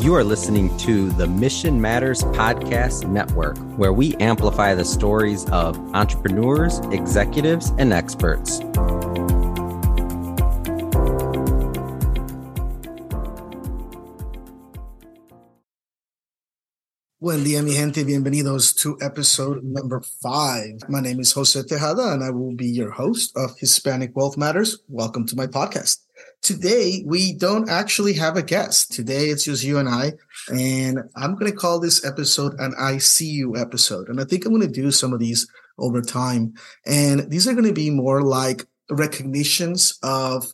You are listening to the Mission Matters Podcast Network, where we amplify the stories of entrepreneurs, executives, and experts. Buen día, mi gente. Bienvenidos to episode number five. My name is Jose Tejada, and I will be your host of Hispanic Wealth Matters. Welcome to my podcast. Today, we don't actually have a guest. Today, it's just you and I. And I'm going to call this episode an I See You episode. And I think I'm going to do some of these over time. And these are going to be more like recognitions of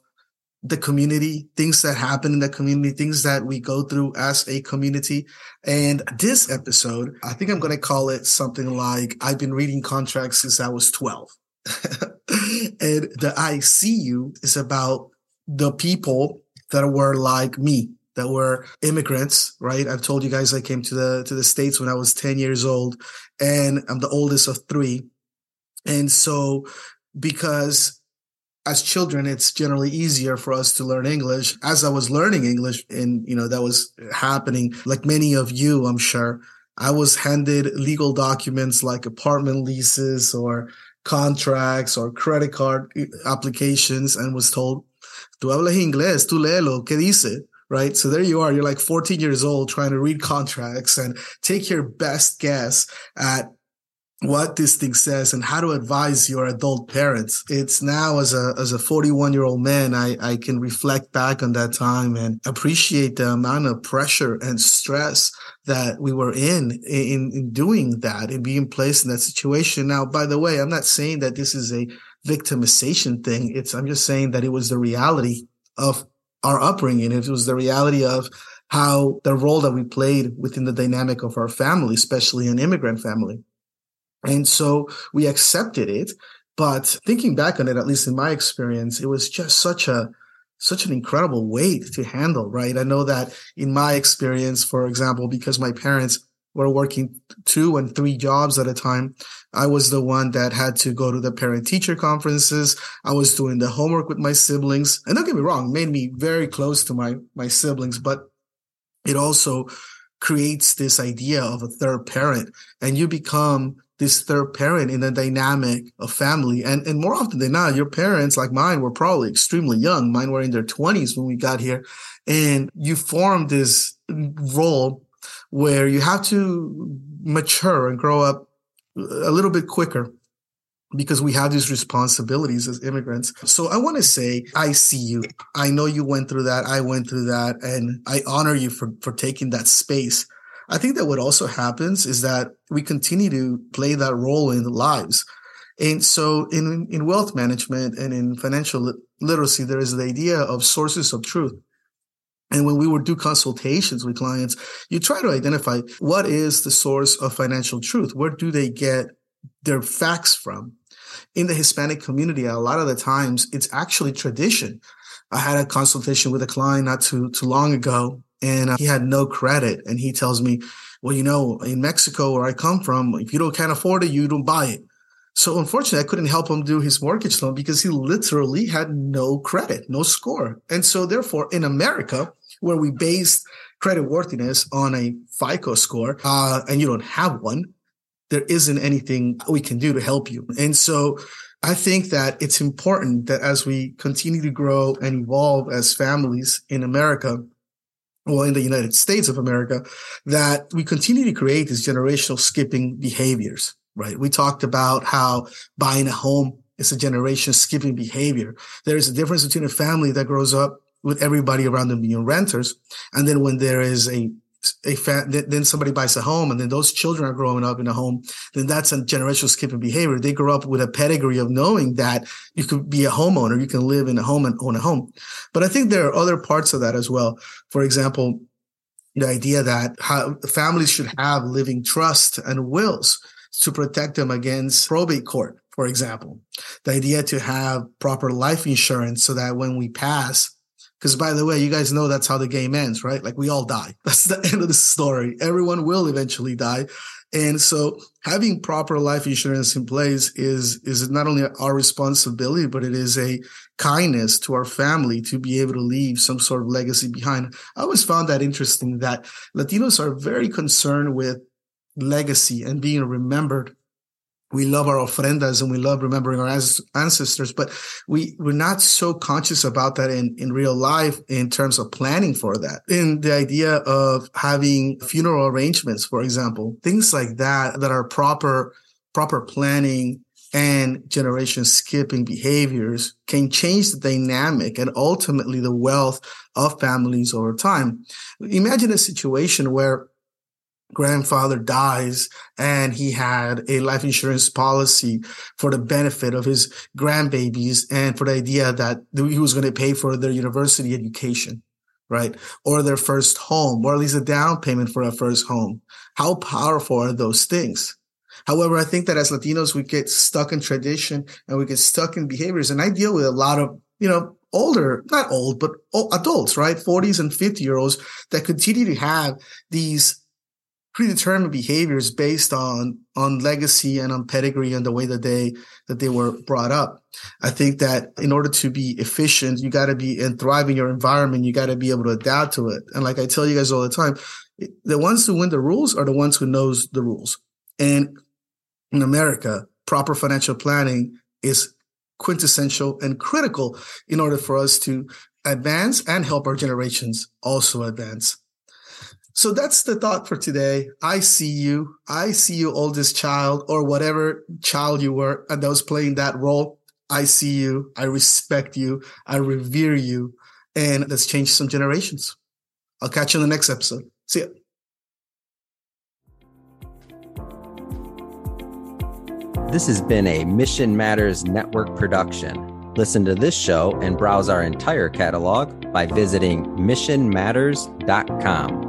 the community, things that happen in the community, things that we go through as a community. And this episode, I think I'm going to call it something like I've been reading contracts since I was 12. and the I see you is about the people that were like me, that were immigrants, right? I've told you guys I came to the to the States when I was 10 years old, and I'm the oldest of three. And so because as children, it's generally easier for us to learn English. As I was learning English, and you know that was happening, like many of you, I'm sure, I was handed legal documents like apartment leases or contracts or credit card applications, and was told, "Tú hablas inglés, tú léelo, ¿qué dice?" Right. So there you are. You're like 14 years old trying to read contracts and take your best guess at what this thing says and how to advise your adult parents. It's now as a as a 41 year old man, I, I can reflect back on that time and appreciate the amount of pressure and stress that we were in, in in doing that and being placed in that situation. Now, by the way, I'm not saying that this is a victimization thing. It's I'm just saying that it was the reality of our upbringing. It was the reality of how the role that we played within the dynamic of our family, especially an immigrant family. And so we accepted it. But thinking back on it, at least in my experience, it was just such a such an incredible weight to handle, right? I know that in my experience, for example, because my parents were working two and three jobs at a time, I was the one that had to go to the parent teacher conferences. I was doing the homework with my siblings. And don't get me wrong, made me very close to my my siblings, but it also creates this idea of a third parent and you become this third parent in the dynamic of family. And, and more often than not, your parents, like mine, were probably extremely young. Mine were in their 20s when we got here. And you form this role where you have to mature and grow up a little bit quicker because we have these responsibilities as immigrants. So I want to say, I see you. I know you went through that. I went through that. And I honor you for, for taking that space I think that what also happens is that we continue to play that role in lives. And so in, in wealth management and in financial literacy, there is the idea of sources of truth. And when we would do consultations with clients, you try to identify what is the source of financial truth? Where do they get their facts from? In the Hispanic community, a lot of the times it's actually tradition. I had a consultation with a client not too too long ago and uh, he had no credit. And he tells me, well, you know, in Mexico where I come from, if you don't can't afford it, you don't buy it. So unfortunately, I couldn't help him do his mortgage loan because he literally had no credit, no score. And so therefore, in America, where we base credit worthiness on a FICO score, uh, and you don't have one, there isn't anything we can do to help you. And so I think that it's important that as we continue to grow and evolve as families in America, well, in the United States of America, that we continue to create these generational skipping behaviors, right? We talked about how buying a home is a generation skipping behavior. There is a difference between a family that grows up with everybody around them being renters. And then when there is a a fa- then somebody buys a home and then those children are growing up in a home, then that's a generational skipping behavior. They grow up with a pedigree of knowing that you could be a homeowner, you can live in a home and own a home. But I think there are other parts of that as well. For example, the idea that how families should have living trust and wills to protect them against probate court, for example. The idea to have proper life insurance so that when we pass, Because by the way, you guys know that's how the game ends, right? Like we all die. That's the end of the story. Everyone will eventually die. And so having proper life insurance in place is, is not only our responsibility, but it is a kindness to our family to be able to leave some sort of legacy behind. I always found that interesting that Latinos are very concerned with legacy and being remembered we love our ofrendas and we love remembering our ancestors, but we, we're not so conscious about that in, in real life in terms of planning for that. In the idea of having funeral arrangements, for example, things like that, that are proper, proper planning and generation skipping behaviors can change the dynamic and ultimately the wealth of families over time. Imagine a situation where grandfather dies and he had a life insurance policy for the benefit of his grandbabies and for the idea that he was going to pay for their university education right? Or their first home or at least a down payment for a first home. How powerful are those things? However i think that as latinos we get stuck in tradition and we get stuck in behaviors and i deal with a lot of you know older not old but adults right? 40s and 50 year olds that continue to have these predetermined behaviors based on on legacy and on pedigree and the way that they that they were brought up. I think that in order to be efficient, you got to be and thrive in your environment. You got to be able to adapt to it. And like I tell you guys all the time, the ones who win the rules are the ones who knows the rules. And in America, proper financial planning is quintessential and critical in order for us to advance and help our generations also advance. So that's the thought for today. I see you. I see you, oldest child, or whatever child you were and that was playing that role. I see you. I respect you. I revere you. And let's change some generations. I'll catch you in the next episode. See ya. This has been a Mission Matters Network production. Listen to this show and browse our entire catalog by visiting missionmatters.com.